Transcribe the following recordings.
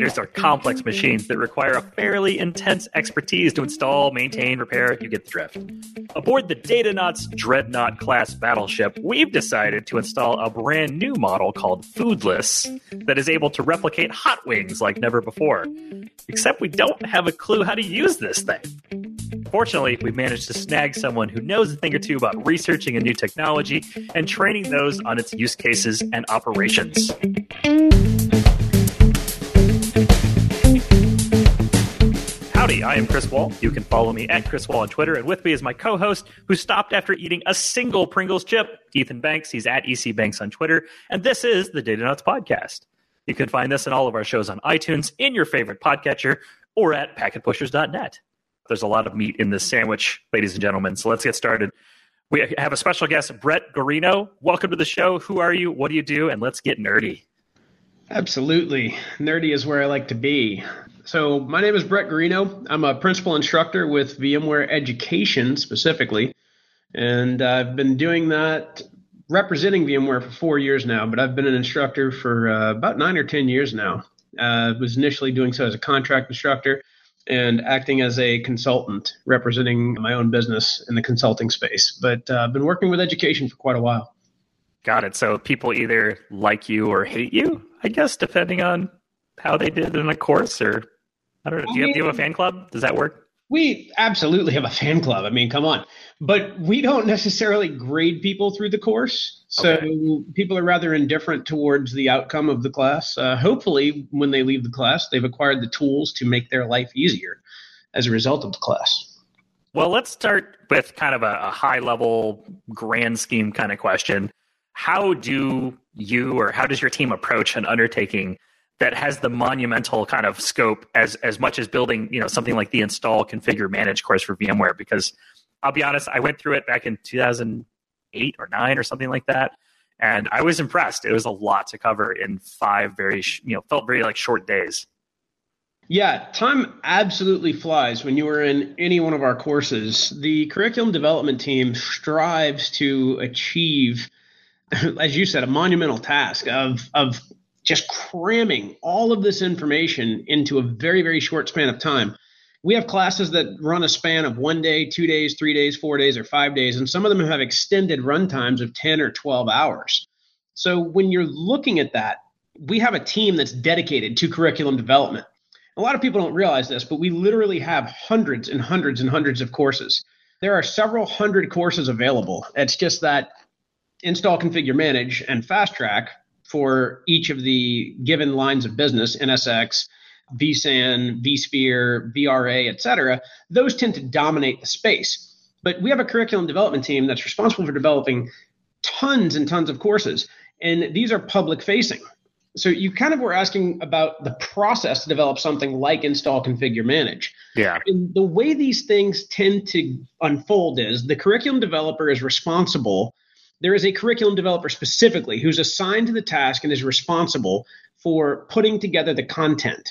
simulators are complex machines that require a fairly intense expertise to install, maintain, repair. You get the drift. Aboard the Datanauts Dreadnought class battleship, we've decided to install a brand new model called Foodless that is able to replicate hot wings like never before. Except we don't have a clue how to use this thing. Fortunately, we've managed to snag someone who knows a thing or two about researching a new technology and training those on its use cases and operations. I am Chris Wahl. You can follow me at Chris Wahl on Twitter, and with me is my co-host who stopped after eating a single Pringles chip, Ethan Banks. He's at EC Banks on Twitter, and this is the Datanauts Podcast. You can find this and all of our shows on iTunes, in your favorite podcatcher, or at packetpushers.net. There's a lot of meat in this sandwich, ladies and gentlemen. So let's get started. We have a special guest, Brett Guarino. Welcome to the show. Who are you? What do you do? And let's get nerdy. Absolutely. Nerdy is where I like to be. So, my name is Brett Guarino. I'm a principal instructor with VMware Education specifically. And I've been doing that representing VMware for four years now, but I've been an instructor for uh, about nine or 10 years now. I uh, was initially doing so as a contract instructor and acting as a consultant representing my own business in the consulting space. But uh, I've been working with education for quite a while. Got it. So people either like you or hate you, I guess, depending on how they did in a course or I don't know. Do you, have, do you have a fan club? Does that work? We absolutely have a fan club. I mean, come on. But we don't necessarily grade people through the course. So okay. people are rather indifferent towards the outcome of the class. Uh, hopefully, when they leave the class, they've acquired the tools to make their life easier as a result of the class. Well, let's start with kind of a, a high level, grand scheme kind of question. How do you or how does your team approach an undertaking that has the monumental kind of scope as as much as building you know something like the install configure manage course for VMware because I'll be honest I went through it back in 2008 or 9 or something like that and I was impressed it was a lot to cover in five very you know felt very like short days yeah, time absolutely flies when you are in any one of our courses. The curriculum development team strives to achieve, as you said, a monumental task of, of just cramming all of this information into a very, very short span of time. We have classes that run a span of one day, two days, three days, four days, or five days, and some of them have extended run times of 10 or 12 hours. So when you're looking at that, we have a team that's dedicated to curriculum development. A lot of people don't realize this, but we literally have hundreds and hundreds and hundreds of courses. There are several hundred courses available. It's just that install, configure, manage, and fast track for each of the given lines of business, NSX, vSAN, vSphere, VRA, et cetera, those tend to dominate the space. But we have a curriculum development team that's responsible for developing tons and tons of courses, and these are public facing. So you kind of were asking about the process to develop something like install, configure, manage. Yeah. And the way these things tend to unfold is the curriculum developer is responsible there is a curriculum developer specifically who's assigned to the task and is responsible for putting together the content.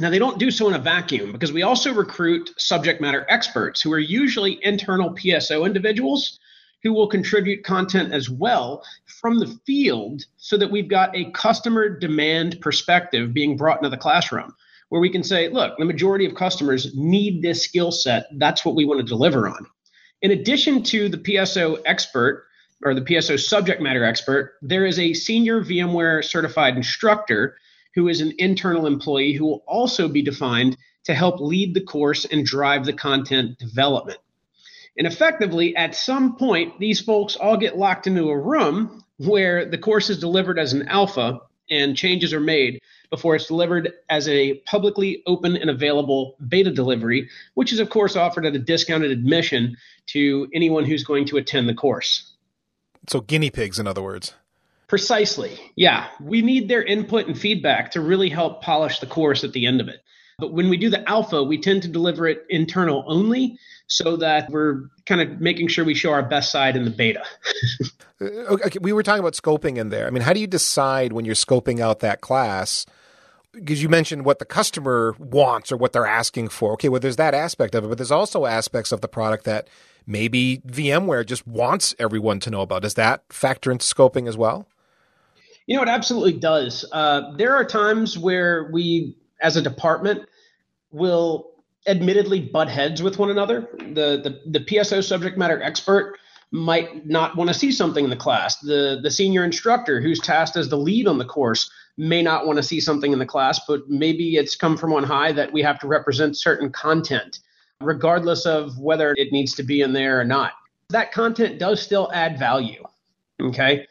Now, they don't do so in a vacuum because we also recruit subject matter experts who are usually internal PSO individuals who will contribute content as well from the field so that we've got a customer demand perspective being brought into the classroom where we can say, look, the majority of customers need this skill set. That's what we want to deliver on. In addition to the PSO expert, or the PSO subject matter expert, there is a senior VMware certified instructor who is an internal employee who will also be defined to help lead the course and drive the content development. And effectively, at some point, these folks all get locked into a room where the course is delivered as an alpha and changes are made before it's delivered as a publicly open and available beta delivery, which is, of course, offered at a discounted admission to anyone who's going to attend the course. So guinea pigs, in other words. Precisely. Yeah. We need their input and feedback to really help polish the course at the end of it. But when we do the alpha, we tend to deliver it internal only so that we're kind of making sure we show our best side in the beta. Uh, okay, we were talking about scoping in there. I mean, how do you decide when you're scoping out that class? Because you mentioned what the customer wants or what they're asking for. Okay, well, there's that aspect of it, but there's also aspects of the product that maybe VMware just wants everyone to know about. Does that factor into scoping as well? You know, it absolutely does. Uh, there are times where we as a department will admittedly butt heads with one another. The, the, the PSO subject matter expert might not want to see something in the class. The, the senior instructor who's tasked as the lead on the course may not want to see something in the class, but maybe it's come from on high that we have to represent certain content, regardless of whether it needs to be in there or not. That content does still add value. Okay.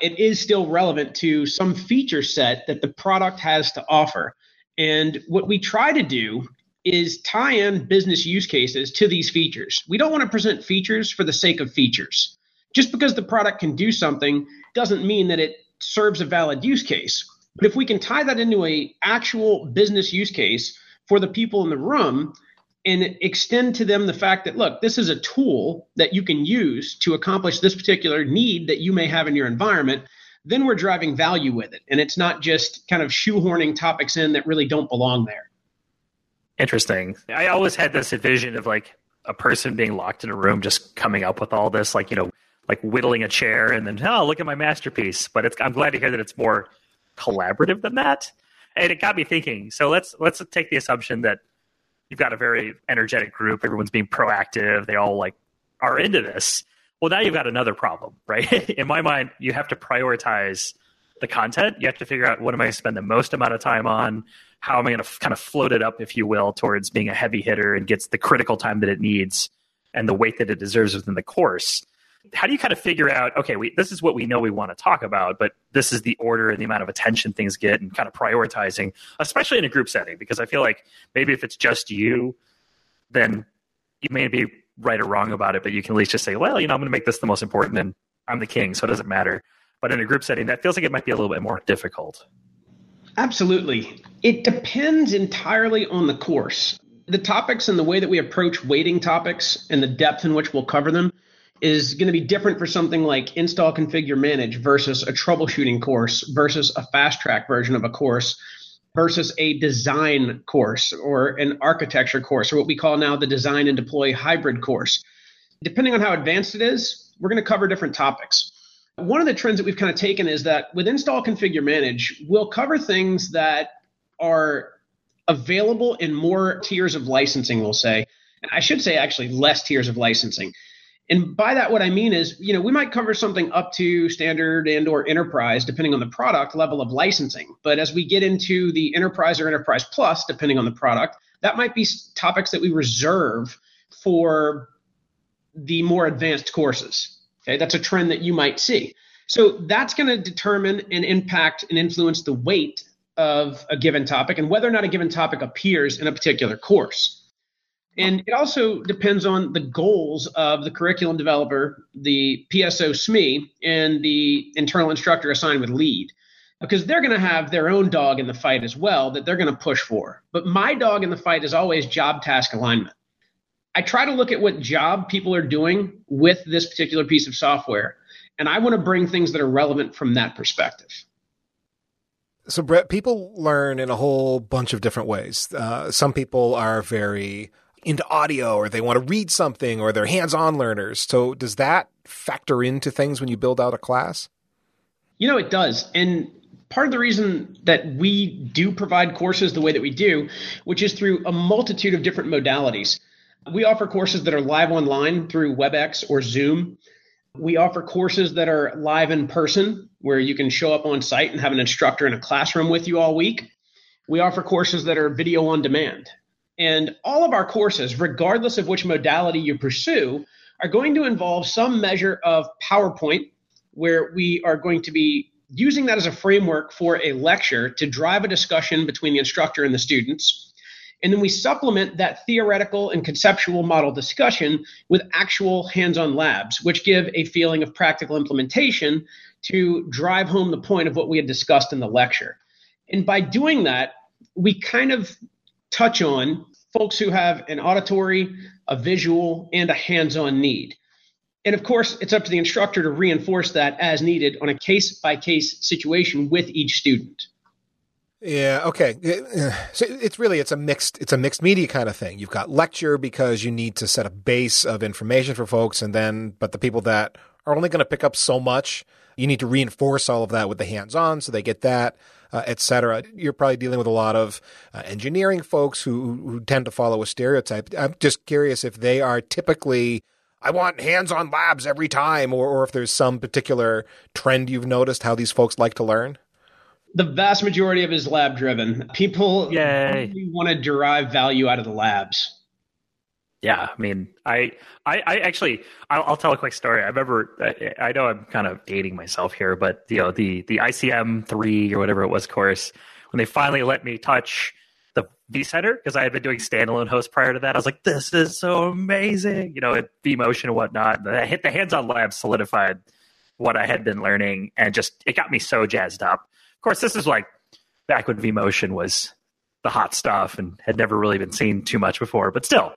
It is still relevant to some feature set that the product has to offer. And what we try to do is tie in business use cases to these features. We don't want to present features for the sake of features. Just because the product can do something doesn't mean that it serves a valid use case. But if we can tie that into a actual business use case for the people in the room and extend to them the fact that look, this is a tool that you can use to accomplish this particular need that you may have in your environment, then we're driving value with it. And it's not just kind of shoehorning topics in that really don't belong there. Interesting. I always had this vision of like a person being locked in a room just coming up with all this, like, you know, like whittling a chair and then, oh, look at my masterpiece. But it's, I'm glad to hear that it's more collaborative than that. And it got me thinking. So let's let's take the assumption that you've got a very energetic group, everyone's being proactive, they all like are into this. Well, now you've got another problem, right? in my mind, you have to prioritize the content. You have to figure out what am I going to spend the most amount of time on? how am I going to kind of float it up, if you will, towards being a heavy hitter and gets the critical time that it needs and the weight that it deserves within the course. How do you kind of figure out, okay, we, this is what we know we want to talk about, but this is the order and the amount of attention things get and kind of prioritizing, especially in a group setting? Because I feel like maybe if it's just you, then you may be right or wrong about it, but you can at least just say, well, you know, I'm going to make this the most important and I'm the king, so it doesn't matter. But in a group setting, that feels like it might be a little bit more difficult. Absolutely. It depends entirely on the course. The topics and the way that we approach weighting topics and the depth in which we'll cover them is going to be different for something like install, configure, manage versus a troubleshooting course versus a fast track version of a course versus a design course or an architecture course or what we call now the design and deploy hybrid course. Depending on how advanced it is, we're going to cover different topics. One of the trends that we've kind of taken is that with install, configure, manage, we'll cover things that are available in more tiers of licensing, we'll say. I should say actually less tiers of licensing. And by that, what I mean is, you know, we might cover something up to standard and or enterprise, depending on the product level of licensing. But as we get into the enterprise or enterprise plus, depending on the product, that might be topics that we reserve for the more advanced courses. Okay, that's a trend that you might see. So that's going to determine and impact and influence the weight of a given topic and whether or not a given topic appears in a particular course. And it also depends on the goals of the curriculum developer, the PSO SME, and the internal instructor assigned with lead, because they're going to have their own dog in the fight as well that they're going to push for. But my dog in the fight is always job task alignment. I try to look at what job people are doing with this particular piece of software, and I want to bring things that are relevant from that perspective. So, Brett, people learn in a whole bunch of different ways. Uh, some people are very into audio, or they want to read something, or they're hands on learners. So, does that factor into things when you build out a class? You know, it does. And part of the reason that we do provide courses the way that we do, which is through a multitude of different modalities. We offer courses that are live online through WebEx or Zoom. We offer courses that are live in person, where you can show up on site and have an instructor in a classroom with you all week. We offer courses that are video on demand. And all of our courses, regardless of which modality you pursue, are going to involve some measure of PowerPoint, where we are going to be using that as a framework for a lecture to drive a discussion between the instructor and the students. And then we supplement that theoretical and conceptual model discussion with actual hands on labs, which give a feeling of practical implementation to drive home the point of what we had discussed in the lecture. And by doing that, we kind of touch on folks who have an auditory, a visual, and a hands on need. And of course, it's up to the instructor to reinforce that as needed on a case by case situation with each student. Yeah. Okay. So it's really it's a mixed it's a mixed media kind of thing. You've got lecture because you need to set a base of information for folks, and then but the people that are only going to pick up so much. You need to reinforce all of that with the hands on so they get that, uh, et cetera. You're probably dealing with a lot of uh, engineering folks who, who tend to follow a stereotype. I'm just curious if they are typically, I want hands on labs every time, or, or if there's some particular trend you've noticed how these folks like to learn. The vast majority of it is lab driven. People Yay. want to derive value out of the labs. Yeah, I mean, I, I, I actually, I'll, I'll, tell a quick story. I remember, I, I, know I'm kind of dating myself here, but you know, the the ICM three or whatever it was course, when they finally let me touch the vCenter because I had been doing standalone host prior to that, I was like, this is so amazing, you know, vMotion and whatnot. I hit the hands-on lab solidified what I had been learning, and just it got me so jazzed up. Of course, this is like back when vMotion was the hot stuff and had never really been seen too much before, but still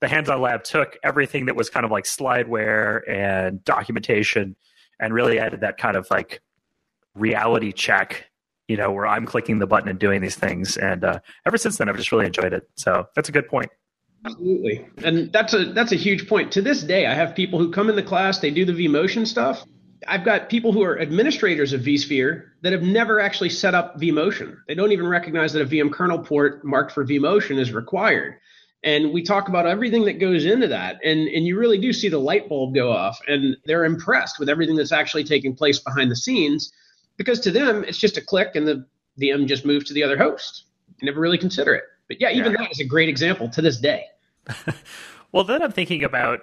the hands-on lab took everything that was kind of like slideware and documentation and really added that kind of like reality check you know where i'm clicking the button and doing these things. And uh, ever since then i've just really enjoyed it. So that's a good point. Absolutely. And that's a that's a huge point. To this day i have people who come in the class they do the vmotion stuff. I've got people who are administrators of vsphere that have never actually set up vmotion. They don't even recognize that a vm kernel port marked for vmotion is required and we talk about everything that goes into that. And and you really do see the light bulb go off. And they're impressed with everything that's actually taking place behind the scenes because to them it's just a click and the VM just moves to the other host. You never really consider it. But yeah even yeah. that is a great example to this day. Well then i'm thinking about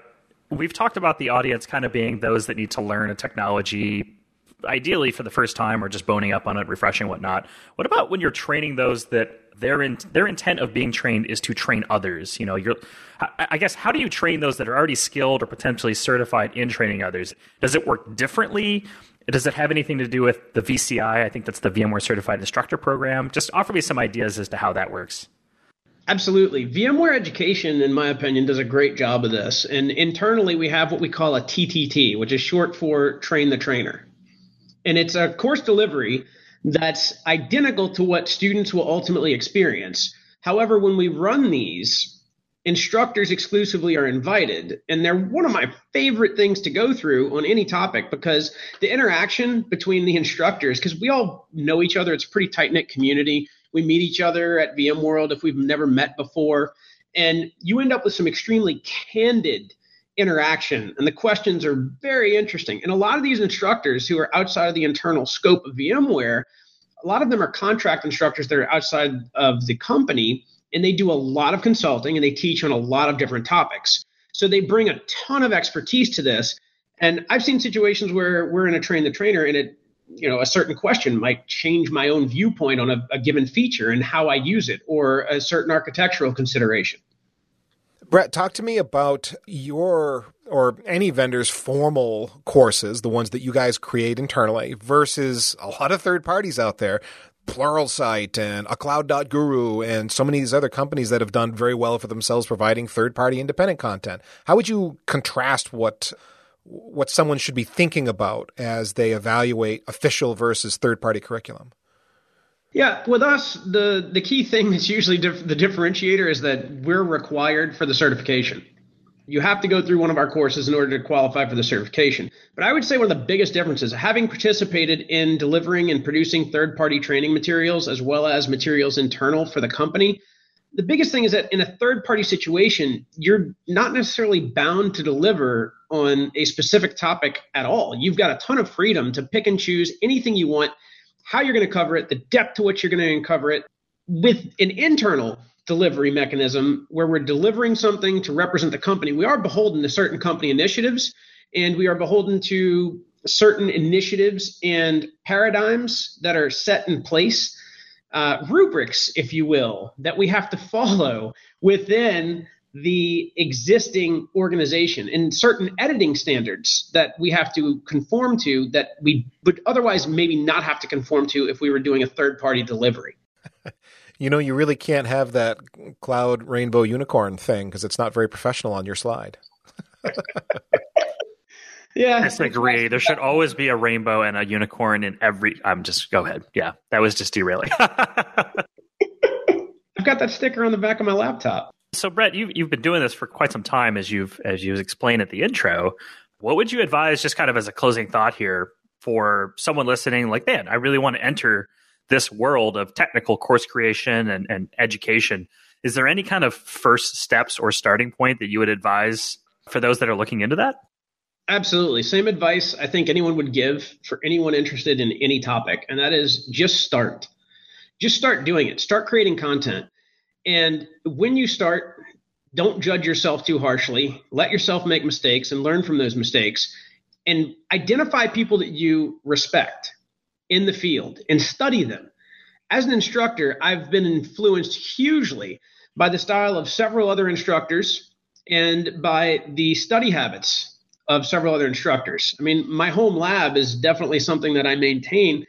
we've talked about the audience kind of being those that need to learn a technology ideally for the first time or just boning up on it refreshing whatnot. What about when you're training those that their in, their intent of being trained is to train others. You know, you're, I guess, how do you train those that are already skilled or potentially certified in training others? Does it work differently? Does it have anything to do with the VCI? I think that's the VMware Certified Instructor Program. Just offer me some ideas as to how that works. Absolutely. VMware Education, in my opinion, does a great job of this. And internally, we have what we call a TTT, which is short for Train the Trainer. And it's a course delivery that's identical to what students will ultimately experience. However, when we run these, instructors exclusively are invited. And they're one of my favorite things to go through on any topic because the interaction between the instructors, because we all know each other, it's a pretty tight knit community. We meet each other at VMworld if we've never met before. And you end up with some extremely candid interaction and the questions are very interesting. And a lot of these instructors who are outside of the internal scope of vmware a lot of them are contract instructors that are outside of the company and they do a lot of consulting and they teach on a lot of different topics. So they bring a ton of expertise to this. And i've seen situations where we're in a train the trainer and it you know a certain question might change my own viewpoint on a, a given feature and how i use it or a certain architectural consideration Brett, talk to me about your or any vendor's formal courses, the ones that you guys create internally, versus a lot of third parties out there, Pluralsight and a cloud.guru and so many of these other companies that have done very well for themselves providing third party independent content. How would you contrast what what someone should be thinking about as they evaluate official versus third party curriculum? Yeah, with us, the the key thing that's usually dif- the differentiator is that we're required for the certification. You have to go through one of our courses in order to qualify for the certification. But I would say one of the biggest differences, having participated in delivering and producing third party training materials as well as materials internal for the company, the biggest thing is that in a third party situation, you're not necessarily bound to deliver on a specific topic at all. You've got a ton of freedom to pick and choose anything you want how you're going to cover it, the depth to which you're going to uncover it, with an internal delivery mechanism where we're delivering something to represent the company. We are beholden to certain company initiatives, and we are beholden to certain initiatives and paradigms that are set in place, uh, rubrics, if you will, that we have to follow within the existing organization and certain editing standards that we have to conform to that we would otherwise maybe not have to conform to if we were doing a third party delivery. you know, you really can't have that cloud rainbow unicorn thing because it's not very professional on your slide. yeah. I disagree. There should always be a rainbow and a unicorn in every. I'm just go ahead. Yeah, that was just derailing. I've got that sticker on the back of my laptop. So, Brett, you've you've been doing this for quite some time, as you've as you explained at the intro. What would you advise, just kind of as a closing thought here, for someone listening? Like, man, I really want to enter this world of technical course creation and, and education. Is there any kind of first steps or starting point that you would advise for those that are looking into that? Absolutely. Same advice I think anyone would give for anyone interested in any topic, and that is just start. Just start doing it. Start creating content. And when you start, don't judge yourself too harshly. Let yourself make mistakes and learn from those mistakes. And identify people that you respect in the field and study them. As an instructor, I've been influenced hugely by the style of several other instructors and by the study habits of several other instructors. I mean, my home lab is definitely something that I maintain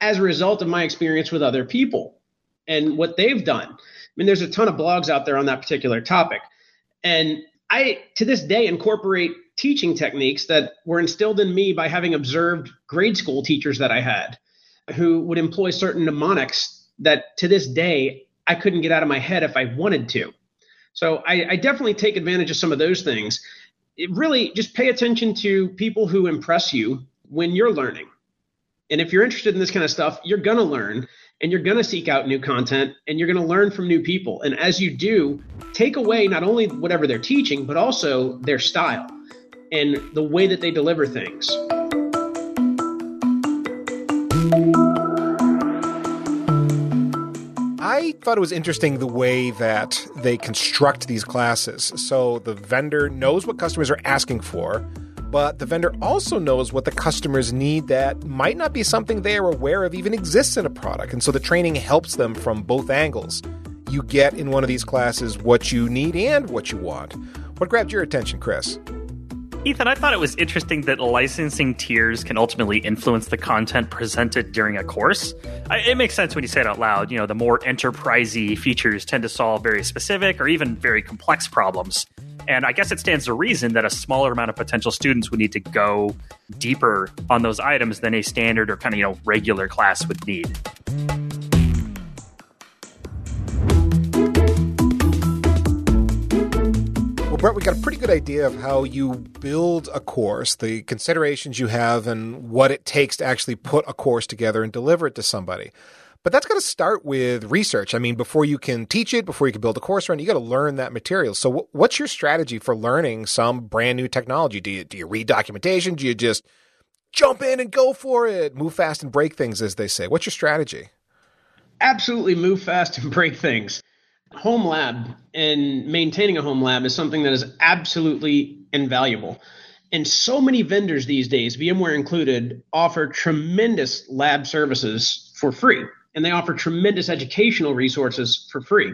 as a result of my experience with other people and what they've done I mean, there's a ton of blogs out there on that particular topic. And I, to this day, incorporate teaching techniques that were instilled in me by having observed grade school teachers that I had who would employ certain mnemonics that to this day I couldn't get out of my head if I wanted to. So I, I definitely take advantage of some of those things. It really just pay attention to people who impress you when you're learning. And if you're interested in this kind of stuff, you're going to learn and you're going to seek out new content and you're going to learn from new people. And as you do, take away not only whatever they're teaching, but also their style and the way that they deliver things. I thought it was interesting the way that they construct these classes. So the vendor knows what customers are asking for but the vendor also knows what the customers need that might not be something they are aware of even exists in a product. And so the training helps them from both angles. You get in one of these classes what you need and what you want. What grabbed your attention, Chris? Ethan, I thought it was interesting that licensing tiers can ultimately influence the content presented during a course. it makes sense when you say it out loud. You know, the more enterprisey features tend to solve very specific or even very complex problems. And I guess it stands to reason that a smaller amount of potential students would need to go deeper on those items than a standard or kind of, you know, regular class would need. Well, Brett, we got a pretty good idea of how you build a course, the considerations you have, and what it takes to actually put a course together and deliver it to somebody. But that's got to start with research. I mean, before you can teach it, before you can build a course around, you got to learn that material. So, what's your strategy for learning some brand new technology? Do you do you read documentation? Do you just jump in and go for it, move fast and break things, as they say? What's your strategy? Absolutely, move fast and break things. Home lab and maintaining a home lab is something that is absolutely invaluable. And so many vendors these days, VMware included, offer tremendous lab services for free and they offer tremendous educational resources for free.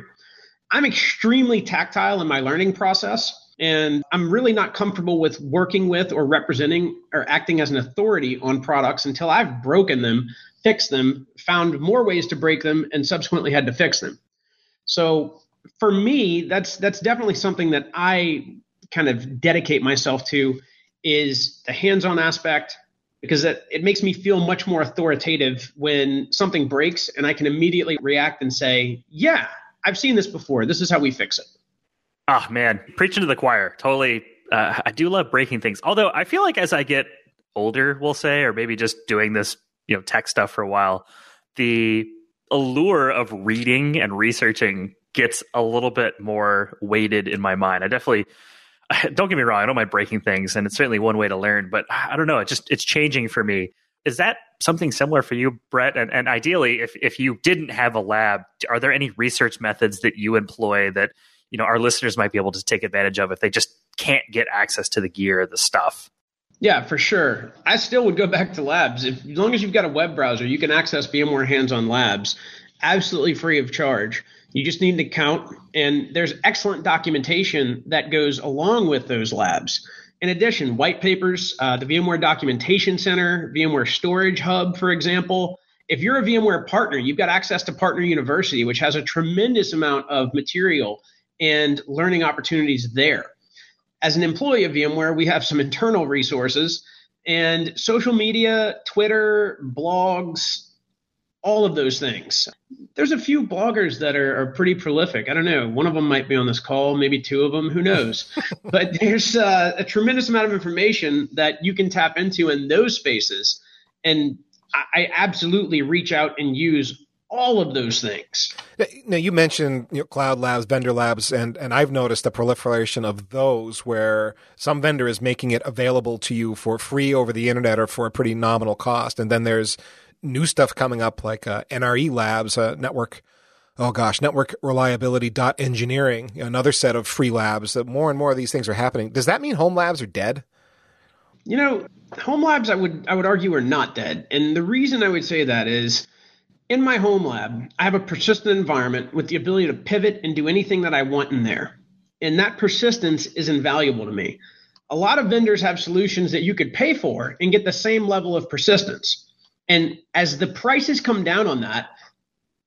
I'm extremely tactile in my learning process, and I'm really not comfortable with working with or representing or acting as an authority on products until I've broken them, fixed them, found more ways to break them, and subsequently had to fix them. So for me, that's that's definitely something that I kind of dedicate myself to is the hands-on aspect, because it, it makes me feel much more authoritative when something breaks and I can immediately react and say, yeah, I've seen this before. This is how we fix it. Oh, man. Preaching to the choir. Totally. Uh, I do love breaking things. Although I feel like as I get older, we'll say, or maybe just doing this, you know, tech stuff for a while, the allure of reading and researching gets a little bit more weighted in my mind. I definitely don't get me wrong, I don't mind breaking things, and it's certainly one way to learn. But I don't know, it just it's changing for me. Is that something similar for you, Brett? And, and ideally, if if you didn't have a lab, are there any research methods that you employ that you know our listeners might be able to take advantage of if they just can't get access to the gear, the stuff? Yeah, for sure. I still would go back to labs. If, as long as you've got a web browser, you can access VMware hands-on labs absolutely free of charge. You just need an account, and there's excellent documentation that goes along with those labs. In addition, white papers, uh, the VMware Documentation Center, VMware Storage Hub, for example. If you're a VMware partner, you've got access to Partner University, which has a tremendous amount of material and learning opportunities there. As an employee of VMware, we have some internal resources and social media, Twitter, blogs, all of those things. There's a few bloggers that are, are, pretty prolific. I don't know. One of them might be on this call, maybe two of them, who knows? but there's uh, a tremendous amount of information that you can tap into in those spaces. And I, I absolutely reach out and use all of those things. Now you mentioned you know, cloud labs, vendor labs, and and I've noticed the proliferation of those where some vendor is making it available to you for free over the internet or for a pretty nominal cost, and then there's new stuff coming up like uh, NRE Labs, uh, network. Oh gosh, network reliability dot engineering, another set of free labs. That more and more of these things are happening. Does that mean home labs are dead? You know, home labs, I would I would argue are not dead, and the reason I would say that is in my home lab, I have a persistent environment with the ability to pivot and do anything that I want in there. And that persistence is invaluable to me. A lot of vendors have solutions that you could pay for and get the same level of persistence. And as the prices come down on that,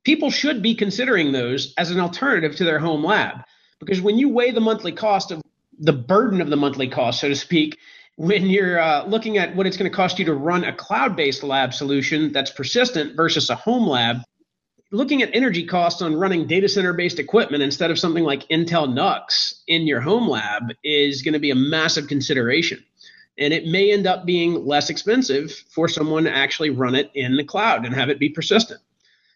people should be considering those as an alternative to their home lab. Because when you weigh the monthly cost of the burden of the monthly cost, so to speak, when you're uh, looking at what it's going to cost you to run a cloud based lab solution that's persistent versus a home lab, looking at energy costs on running data center based equipment instead of something like Intel NUCs in your home lab is going to be a massive consideration. And it may end up being less expensive for someone to actually run it in the cloud and have it be persistent.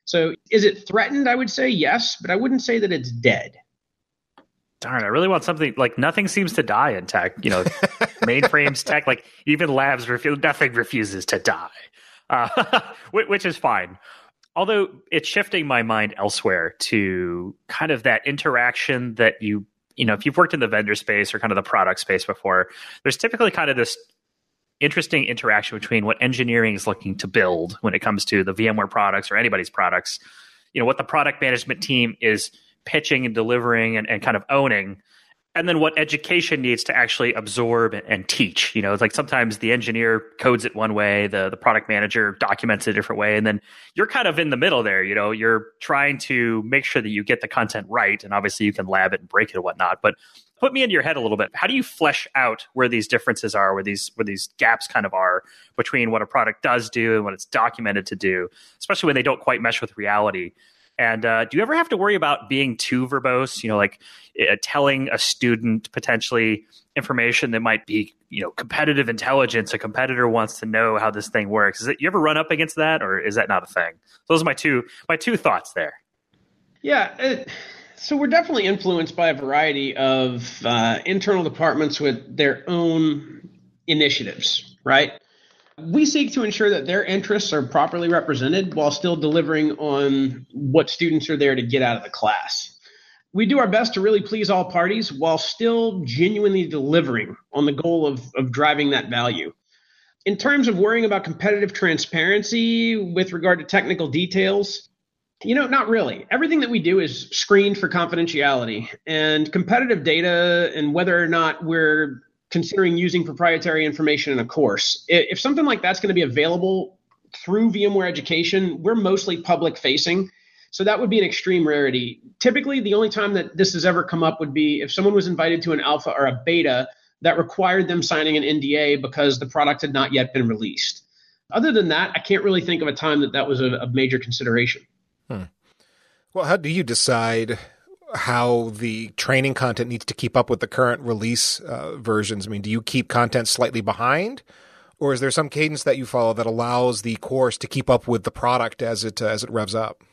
So, is it threatened? I would say yes, but I wouldn't say that it's dead darn, I really want something like nothing seems to die in tech. You know, mainframes tech, like even labs, refuse, nothing refuses to die, uh, which is fine. Although it's shifting my mind elsewhere to kind of that interaction that you, you know, if you've worked in the vendor space or kind of the product space before, there's typically kind of this interesting interaction between what engineering is looking to build when it comes to the VMware products or anybody's products. You know, what the product management team is pitching and delivering and, and kind of owning and then what education needs to actually absorb and, teach. You know, it's like sometimes the engineer codes it one way, the the product manager documents it a different way, and then you're kind of in the middle there. You know, you're trying to make sure that you get the content right, and obviously you can lab it and break it and whatnot. But put me into your head a little bit. How do you flesh out where these differences are, where these where these gaps kind of are between what a product does do and what it's documented to do, especially when they don't quite mesh with reality? And uh, do you ever have to worry about being too verbose? You know, like uh, telling a student potentially information that might be, you know, competitive intelligence. A competitor wants to know how this thing works. Is it you ever run up against that, or is that not a thing? Those are my two my two thoughts there. Yeah. It, so we're definitely influenced by a variety of uh, internal departments with their own initiatives, right? We seek to ensure that their interests are properly represented while still delivering on what students are there to get out of the class. We do our best to really please all parties while still genuinely delivering on the goal of, of driving that value. In terms of worrying about competitive transparency with regard to technical details, you know, not really. Everything that we do is screened for confidentiality and competitive data and whether or not we're considering using proprietary information in a course. If something like that's going to be available through VMware Education, we're mostly public facing. So that would be an extreme rarity. Typically, the only time that this has ever come up would be if someone was invited to an alpha or a beta that required them signing an NDA because the product had not yet been released. Other than that, I can't really think of a time that that was a, a major consideration. Hmm. Well, how do you decide how the training content needs to keep up with the current release uh, versions? I mean, do you keep content slightly behind, or is there some cadence that you follow that allows the course to keep up with the product as it uh, as it revs up?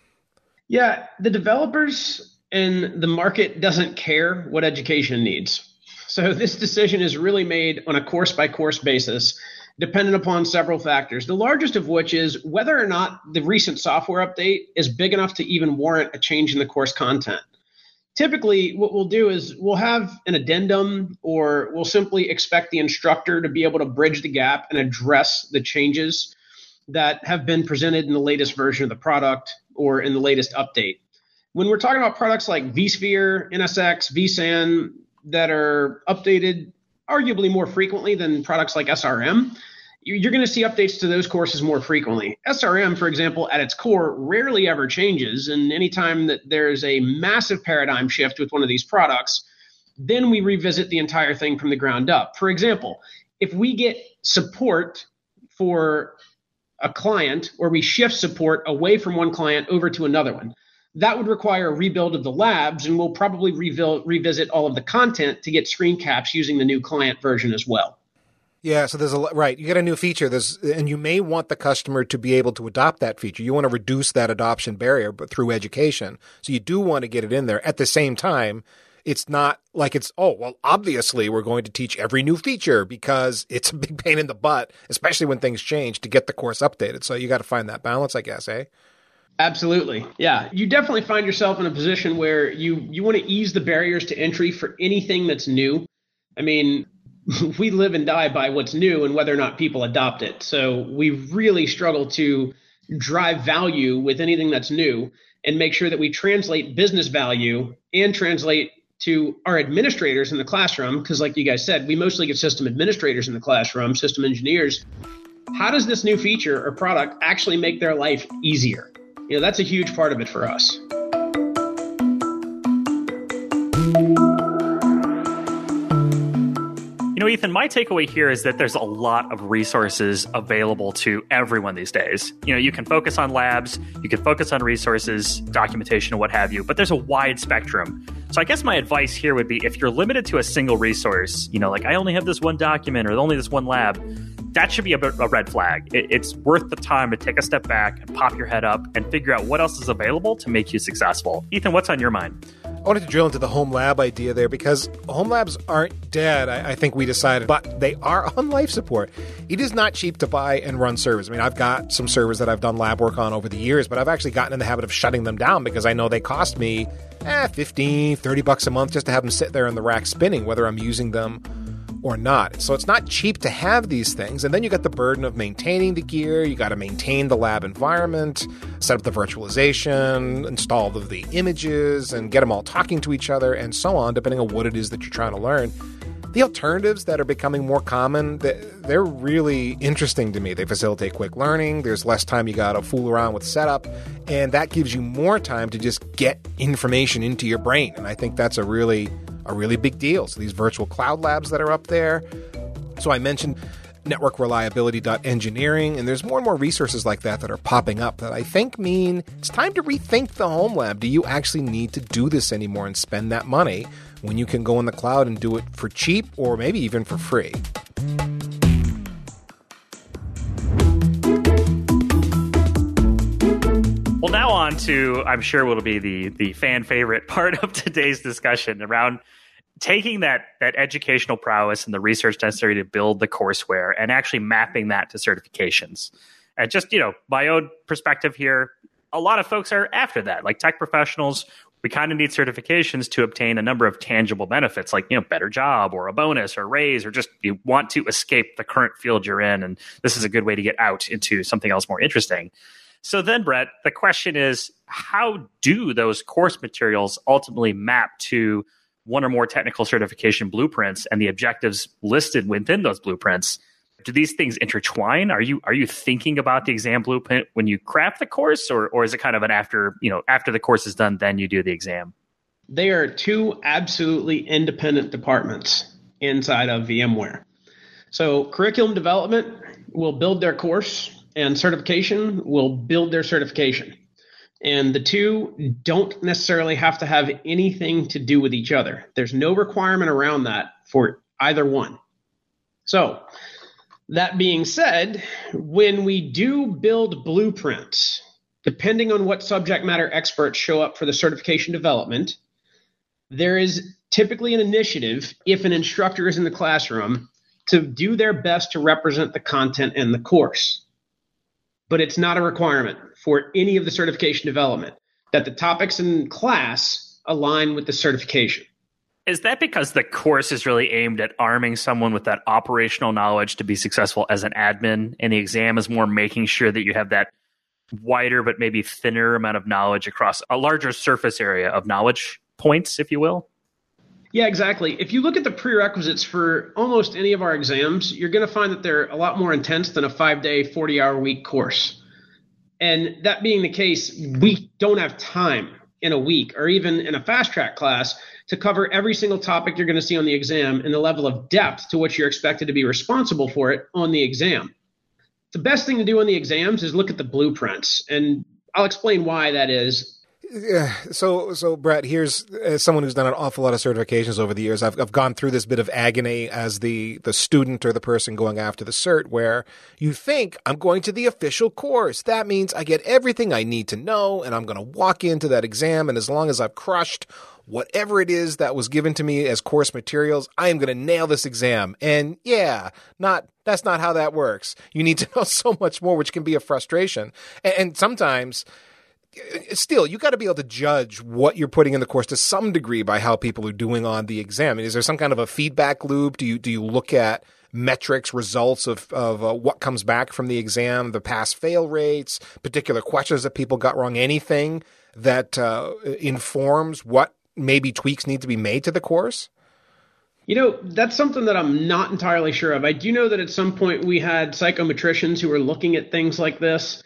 Yeah, the developers and the market doesn't care what education needs. So this decision is really made on a course by course basis, dependent upon several factors. The largest of which is whether or not the recent software update is big enough to even warrant a change in the course content typically what we'll do is we'll have an addendum or we'll simply expect the instructor to be able to bridge the gap and address the changes that have been presented in the latest version of the product or in the latest update. When we're talking about products like vSphere, NSX, vSAN that are updated arguably more frequently than products like SRM, you're going to see updates to those courses more frequently. SRM, for example, at its core, rarely ever changes. And anytime that there's a massive paradigm shift with one of these products, then we revisit the entire thing from the ground up. For example, if we get support for a client or we shift support away from one client over to another one. That would require a rebuild of the labs, and we'll probably revisit all of the content to get screen caps using the new client version as well. Yeah, so there's a right. You get a new feature, there's, and you may want the customer to be able to adopt that feature. You want to reduce that adoption barrier, but through education. So you do want to get it in there. At the same time, it's not like it's oh well. Obviously, we're going to teach every new feature because it's a big pain in the butt, especially when things change to get the course updated. So you got to find that balance, I guess, eh? Absolutely. Yeah. You definitely find yourself in a position where you you want to ease the barriers to entry for anything that's new. I mean, we live and die by what's new and whether or not people adopt it. So we really struggle to drive value with anything that's new and make sure that we translate business value and translate to our administrators in the classroom because like you guys said we mostly get system administrators in the classroom system engineers. How does this new feature or product actually make their life easier? You know that's a huge part of it for us You know, Ethan, my takeaway here is that there's a lot of resources available to everyone these days. You know, you can focus on labs, you can focus on resources, documentation, what have you, but there's a wide spectrum. So I guess my advice here would be if you're limited to a single resource, you know, like I only have this one document or only this one lab, that should be a, a red flag. It, it's worth the time to take a step back and pop your head up and figure out what else is available to make you successful. Ethan, what's on your mind? I wanted to drill into the home lab idea there because home labs aren't dead, I, I, think we decided, but they are on life support. It is not cheap to buy and run servers. I mean, I've got some servers that I've done lab work on over the years, but I've actually gotten in the habit of shutting them down because I know they cost me eh, 15, 30 bucks a month just to have them sit there in the rack spinning, whether I'm using them or not. So it's not cheap to have these things. And then you got the burden of maintaining the gear. You got to maintain the lab environment, set up the virtualization, install the, the images, and get them all talking to each other, and so on, depending on what it is that you're trying to learn. The alternatives that are becoming more common, they're really interesting to me. They facilitate quick learning. There's less time you got to fool around with setup, and that gives you more time to just get information into your brain. And I think that's a really a really big deal. So these virtual cloud labs that are up there. So I mentioned network reliability.engineering, and there's more and more resources like that that are popping up that I think mean it's time to rethink the home lab. Do you actually need to do this anymore and spend that money when you can go in the cloud and do it for cheap or maybe even for free? On to I'm sure will be the the fan favorite part of today's discussion around taking that that educational prowess and the research necessary to build the courseware and actually mapping that to certifications. And just you know, my own perspective here, a lot of folks are after that. Like tech professionals, we kind of need certifications to obtain a number of tangible benefits, like you know, better job or a bonus or a raise, or just you want to escape the current field you're in, and this is a good way to get out into something else more interesting. So then, Brett, the question is how do those course materials ultimately map to one or more technical certification blueprints and the objectives listed within those blueprints? Do these things intertwine? Are you are you thinking about the exam blueprint when you craft the course, or or is it kind of an after you know after the course is done, then you do the exam? They are two absolutely independent departments inside of VMware. So curriculum development will build their course and certification will build their certification. And the two don't necessarily have to have anything to do with each other. There's no requirement around that for either one. So, that being said, when we do build blueprints, depending on what subject matter experts show up for the certification development, there is typically an initiative, if an instructor is in the classroom, to do their best to represent the content in the course but it's not a requirement for any of the certification development that the topics in class align with the certification. Is that because the course is really aimed at arming someone with that operational knowledge to be successful as an admin, and the exam is more making sure that you have that wider but maybe thinner amount of knowledge across a larger surface area of knowledge points, if you will? Yeah, exactly. If you look at the prerequisites for almost any of our exams, you're going to find that they're a lot more intense than a five day, 40 hour week course. And that being the case, we don't have time in a week or even in a fast track class to cover every single topic you're going to see on the exam and the level of depth to which you're expected to be responsible for it on the exam. the best thing to do on the exams is look at the blueprints, and I'll explain why that is. So, so Brett, here's as someone who's done an awful lot of certifications over the years. I've I've gone through this bit of agony as the the student or the person going after the cert, where you think I'm going to the official course. That means I get everything I need to know, and I'm going to walk into that exam. And as long as I've crushed whatever it is that was given to me as course materials, I am going to nail this exam. And yeah, not that's not how that works. You need to know so much more, which can be a frustration. And, and sometimes still you got to be able to judge what you're putting in the course to some degree by how people are doing on the exam. Is there some kind of a feedback loop? Do you do you look at metrics, results of of uh, what comes back from the exam, the pass fail rates, particular questions that people got wrong, anything that uh, informs what maybe tweaks need to be made to the course? You know, that's something that I'm not entirely sure of. I do know that at some point we had psychometricians who were looking at things like this.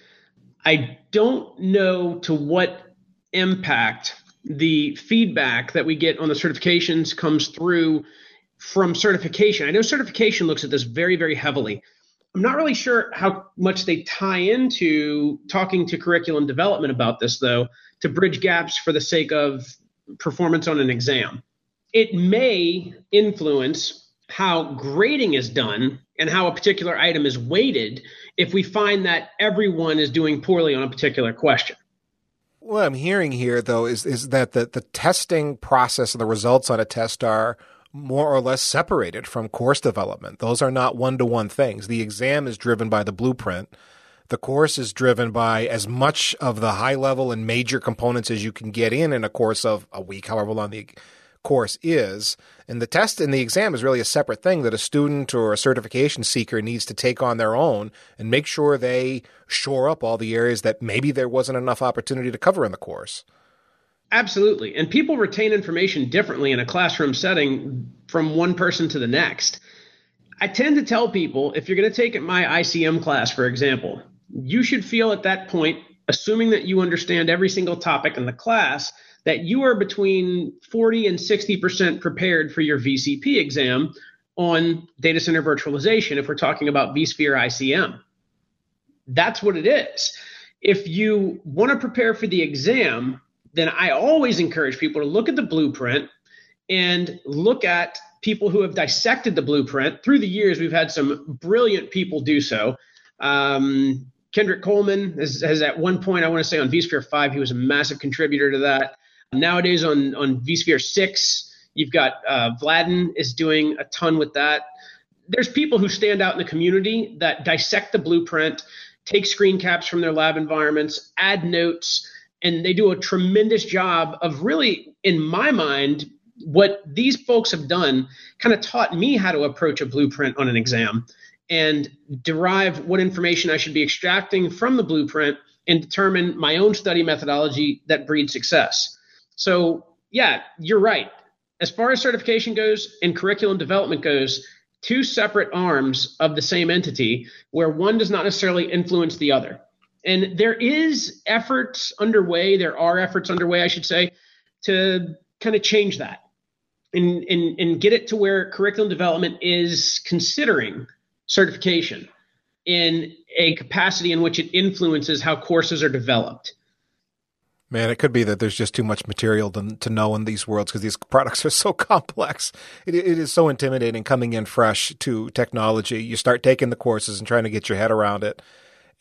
I don't know to what impact the feedback that we get on the certifications comes through from certification. I know certification looks at this very, very heavily. I'm not really sure how much they tie into talking to curriculum development about this, though, to bridge gaps for the sake of performance on an exam. It may influence how grading is done and how a particular item is weighted if we find that everyone is doing poorly on a particular question. What I'm hearing here, though, is is that the, the testing process and the results on a test are more or less separated from course development. Those are not one to one things. The exam is driven by the blueprint. The course is driven by as much of the high level and major components as you can get in in a course of a week, however long the course is. And the test and the exam is really a separate thing that a student or a certification seeker needs to take on their own and make sure they shore up all the areas that maybe there wasn't enough opportunity to cover in the course. Absolutely. And people retain information differently in a classroom setting from one person to the next. I tend to tell people if you're going to take my ICM class, for example, you should feel at that point, assuming that you understand every single topic in the class, that you are between 40 and 60% prepared for your VCP exam on data center virtualization if we're talking about vSphere ICM. That's what it is. If you want to prepare for the exam, then I always encourage people to look at the blueprint and look at people who have dissected the blueprint. Through the years, we've had some brilliant people do so. Um, Kendrick Coleman has, has, at one point, I want to say on vSphere 5, he was a massive contributor to that. Nowadays on on vSphere six, you've got uh, Vladan is doing a ton with that. There's people who stand out in the community that dissect the blueprint, take screen caps from their lab environments, add notes, and they do a tremendous job of really, in my mind, what these folks have done kind of taught me how to approach a blueprint on an exam and derive what information I should be extracting from the blueprint and determine my own study methodology that breeds success. So, yeah, you're right. As far as certification goes and curriculum development goes, two separate arms of the same entity where one does not necessarily influence the other. And there is efforts underway, there are efforts underway, I should say, to kind of change that and, and, and get it to where curriculum development is considering certification in a capacity in which it influences how courses are developed. Man, it could be that there's just too much material to, to know in these worlds because these products are so complex. It, it is so intimidating coming in fresh to technology. You start taking the courses and trying to get your head around it.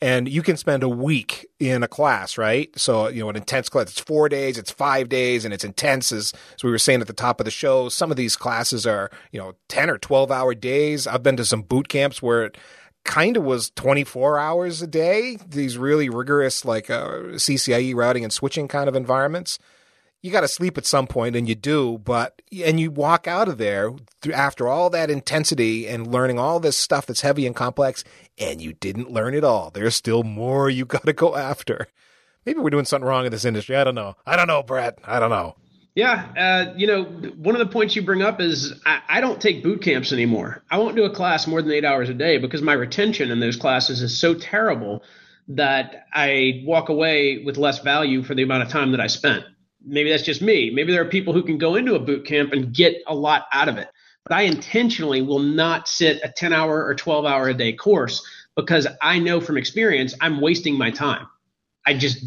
And you can spend a week in a class, right? So, you know, an intense class, it's four days, it's five days, and it's intense, as, as we were saying at the top of the show. Some of these classes are, you know, 10 or 12 hour days. I've been to some boot camps where it, kind of was 24 hours a day, these really rigorous, like uh, CCIE routing and switching kind of environments. You got to sleep at some point, and you do, but, and you walk out of there after all that intensity and learning all this stuff that's heavy and complex, and you didn't learn it all. There's still more you got to go after. Maybe we're doing something wrong in this industry. I don't know. I don't know, Brett. I don't know. Yeah, uh, you know, one of the points you bring up is I, I, don't take boot camps anymore. I won't do a class more than eight hours a day because my retention in those classes is so terrible that I walk away with less value for the amount of time that I spent. Maybe that's just me. Maybe there are people who can go into a boot camp and get a lot out of it. But I intentionally will not sit a 10 hour or 12 hour a day course because I know from experience I'm wasting my time. I just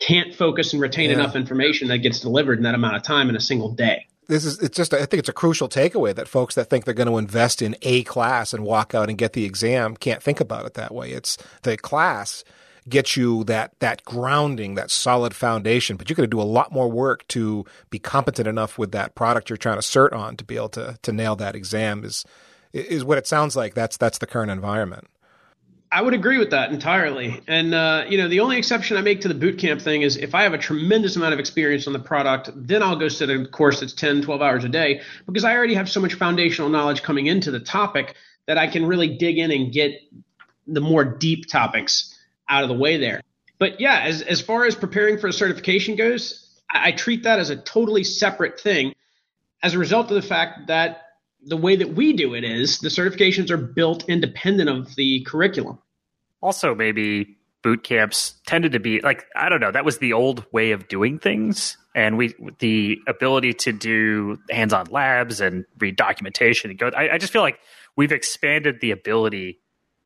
can't focus and retain yeah. enough information that gets delivered in that amount of time in a single day. This is it's just I think it's a crucial takeaway that folks that think they're going to invest in a class and walk out and get the exam can't think about it that way. It's the class gets you that that grounding, that solid foundation, but you're going to do a lot more work to be competent enough with that product you're trying to cert on to be able to to nail that exam is is what it sounds like. That's that's the current environment. I would agree with that entirely. And uh, you know, the only exception I make to the boot camp thing is if I have a tremendous amount of experience on the product, then I'll go sit a course that's 10, 12 hours a day because I already have so much foundational knowledge coming into the topic that I can really dig in and get the more deep topics out of the way there. But yeah, as as far as preparing for a certification goes, I, I treat that as a totally separate thing as a result of the fact that the way that we do it is the certifications are built independent of the curriculum. Also, maybe boot camps tended to be like I don't know. That was the old way of doing things, and we the ability to do hands-on labs and read documentation and go. I, I just feel like we've expanded the ability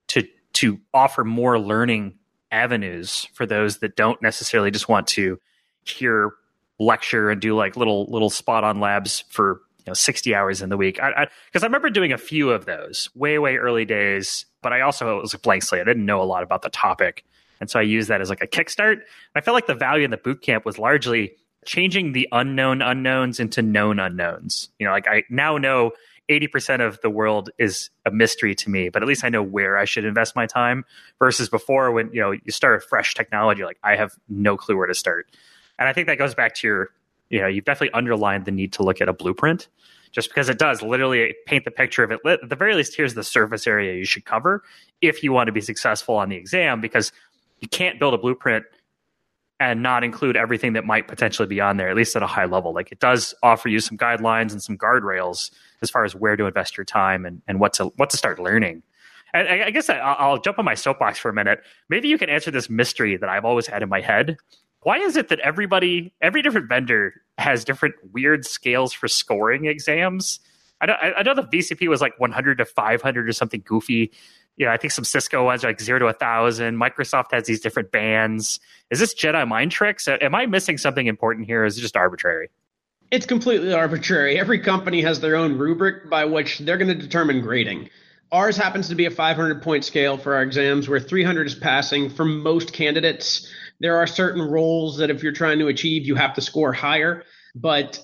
to to offer more learning avenues for those that don't necessarily just want to hear lecture and do like little little spot on labs for you know 60 hours in the week. Because I, I, I, remember doing a few of those way way early days but i also it was a blank slate. I didn't know a lot about the topic. And so i used that as like a kickstart. I felt like the value in the boot camp was largely changing the unknown unknowns into known unknowns. You know like i now know 80% of the world is a mystery to me but at least i know where i should invest my time versus before when you know you start a fresh technology like i have no clue where to start. And i think that goes back to your you know, you've definitely underlined the need to look at a blueprint just because it does literally paint the picture of it. At the very least, here's the surface area you should cover if you want to be successful on the exam because you can't build a blueprint and not include everything that might potentially be on there, at least at a high level. Like it does offer you some guidelines and some guardrails as far as where to invest your time and, and what to what to start learning. And I, guess I'll jump on my soapbox for a minute. Maybe you can answer this mystery that I've always had in my head why is it that everybody, every different vendor has different weird scales for scoring exams? I know, I know the VCP was like 100 to 500 or something goofy. You know, I think some Cisco ones are like zero to a thousand. Microsoft has these different bands. Is this Jedi mind tricks? Am I missing something important here? Is it just arbitrary? It's completely arbitrary. Every company has their own rubric by which they're going to determine grading. Ours happens to be a 500 point scale for our exams, where 300 is passing for most candidates. There are certain roles that if you're trying to achieve, you have to score higher. But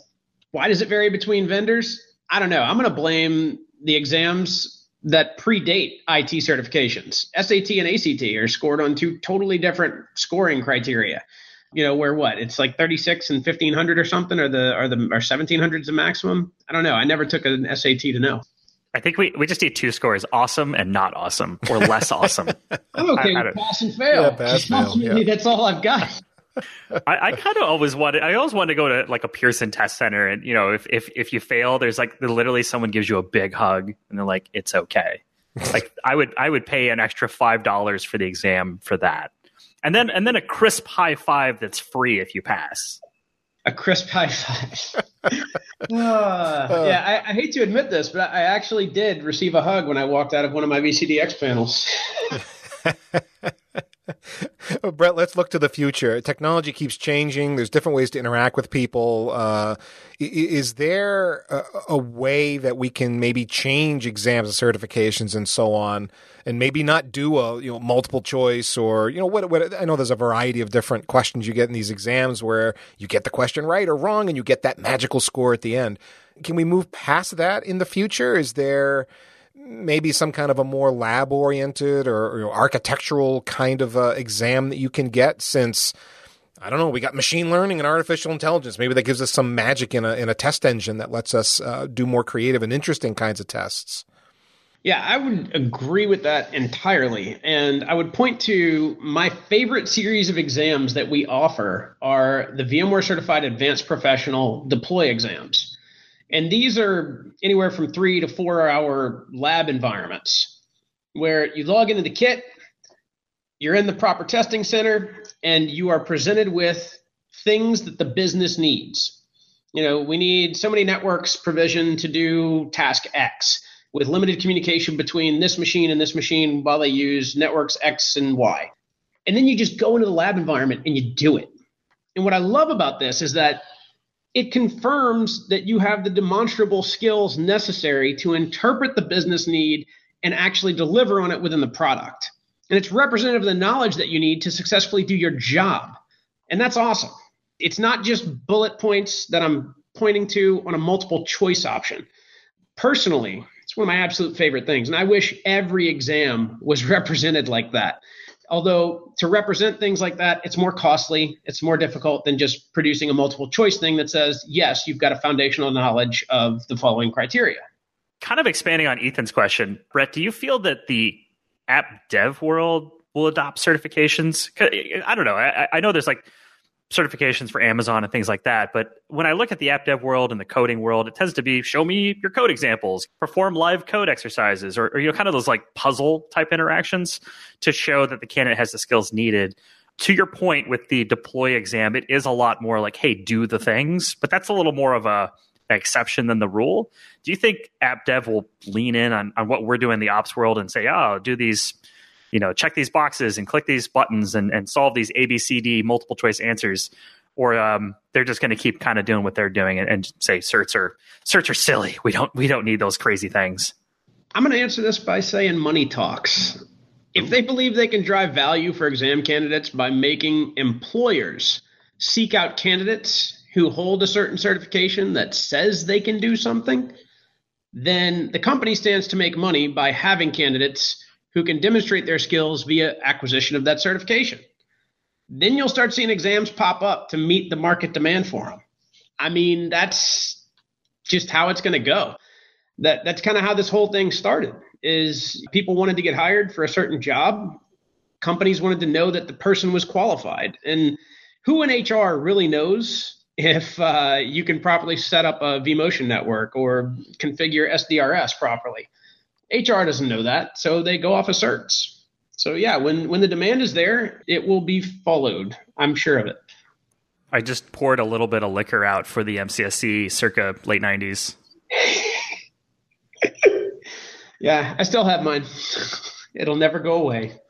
why does it vary between vendors? I don't know. I'm going to blame the exams that predate IT certifications. SAT and ACT are scored on two totally different scoring criteria. You know, where what? It's like 36 and 1500 or something, or the or the or 1700 is the maximum. I don't know. I never took an SAT to know. I think we, we just need two scores: awesome and not awesome, or less awesome. I'm okay I, I pass and fail. Yeah, pass, fail yeah. That's all I've got. I, I kind of always wanted. I always wanted to go to like a Pearson test center, and you know, if if if you fail, there's like literally someone gives you a big hug, and they're like, "It's okay." like I would I would pay an extra five dollars for the exam for that, and then and then a crisp high five that's free if you pass a crisp high five. Uh, yeah, I, I, hate to admit this, but I actually did receive a hug when I walked out of one of my VCDX panels. Brett, let's look to the future. Technology keeps changing. There's different ways to interact with people. Uh, is there a, a, way that we can maybe change exams and certifications and so on, and maybe not do a you know multiple choice or you know what? What I know there's a variety of different questions you get in these exams where you get the question right or wrong, and you get that magical score at the end. Can we move past that in the future? Is there maybe some kind of a more lab oriented or, or, architectural kind of uh, exam that you can get since I don't know, we got machine learning and artificial intelligence. Maybe that gives us some magic in a in a test engine that lets us uh, do more creative and interesting kinds of tests. Yeah, I would agree with that entirely. And I would point to my favorite series of exams that we offer are the VMware Certified Advanced Professional Deploy exams. And these are anywhere from three to four hour lab environments where you log into the kit, you're in the proper testing center, and you are presented with things that the business needs. You know, we need so many networks provision to do task X. with limited communication between this machine and this machine while they use networks X and Y. And then you just go into the lab environment and you do it. And what I love about this is that it confirms that you have the demonstrable skills necessary to interpret the business need and actually deliver on it within the product. And it's representative of the knowledge that you need to successfully do your job. And that's awesome. It's not just bullet points that I'm pointing to on a multiple choice option. Personally, it's one of my absolute favorite things. And I wish every exam was represented like that. Although to represent things like that, it's more costly, it's more difficult than just producing a multiple choice thing that says, yes, you've got a foundational knowledge of the following criteria. Kind of expanding on Ethan's question, Brett, do you feel that the app dev world will adopt certifications? I don't know. I, I know there's like certifications for Amazon and things like that. But when I look at the app dev world and the coding world, it tends to be show me your code examples, perform live code exercises, or, or, you know, kind of those like puzzle type interactions to show that the candidate has the skills needed. To your point with the deploy exam, it is a lot more like, hey, do the things, but that's a little more of a exception than the rule. Do you think app dev will lean in on, on what we're doing in the ops world and say, oh, do these you know, check these boxes and click these buttons and, and solve these A, B, C, D multiple choice answers. Or um, they're just going to keep kind of doing what they're doing and, and say certs are certs are silly. We don't we don't need those crazy things. I'm going to answer this by saying money talks. If they believe they can drive value for exam candidates by making employers seek out candidates who hold a certain certification that says they can do something, then the company stands to make money by having candidates who can demonstrate their skills via acquisition of that certification. Then you'll start seeing exams pop up to meet the market demand for them. I mean, that's just how it's going to go. That that's kind of how this whole thing started. Is people wanted to get hired for a certain job. Companies wanted to know that the person was qualified. And who in HR really knows if uh, you can properly set up a vMotion network or configure SDRS properly? HR doesn't know that, so they go off of certs. So yeah, when when the demand is there, it will be followed. I'm sure of it. I just poured a little bit of liquor out for the MCSE circa late 90s. yeah, I still have mine. It'll never go away.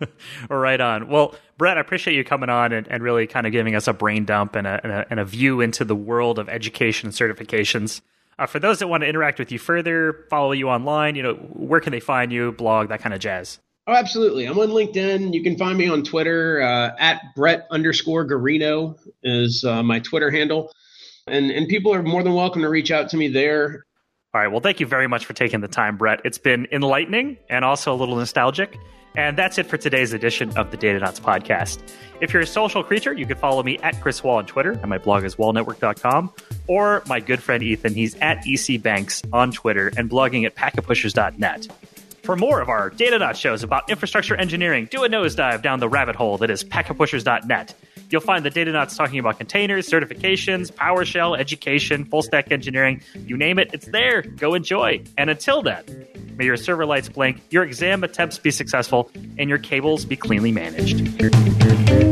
right on. Well, Brett, I appreciate you coming on and, and really kind of giving us a brain dump and a, and a, and a view into the world of education and certifications. Uh, for those that want to interact with you further, follow you online, you know, where can they find you, blog, that kind of jazz? Oh, absolutely. I'm on LinkedIn. You can find me on Twitter uh, at Brett underscore Guarino is uh, my Twitter handle. And, and people are more than welcome to reach out to me there. All right. Well, thank you very much for taking the time, Brett. It's been enlightening and also a little nostalgic. And that's it for today's edition of the Datanauts podcast. If you're a social creature, you can follow me at Chris Wahl on Twitter, and my blog is wahlnetwork.com, or my good friend Ethan. He's at ECBanks on Twitter and blogging at packetpushers.net. For more of our Datanauts shows about infrastructure engineering, do a nosedive down the rabbit hole that is packetpushers.net. You'll find the Datanauts talking about containers, certifications, PowerShell, education, full stack engineering, you name it, it's there. Go enjoy. And until then, may your server lights blink, your exam attempts be successful, and your cables be cleanly managed.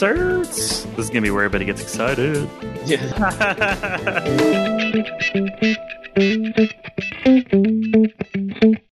This is gonna be where everybody gets excited. Yeah.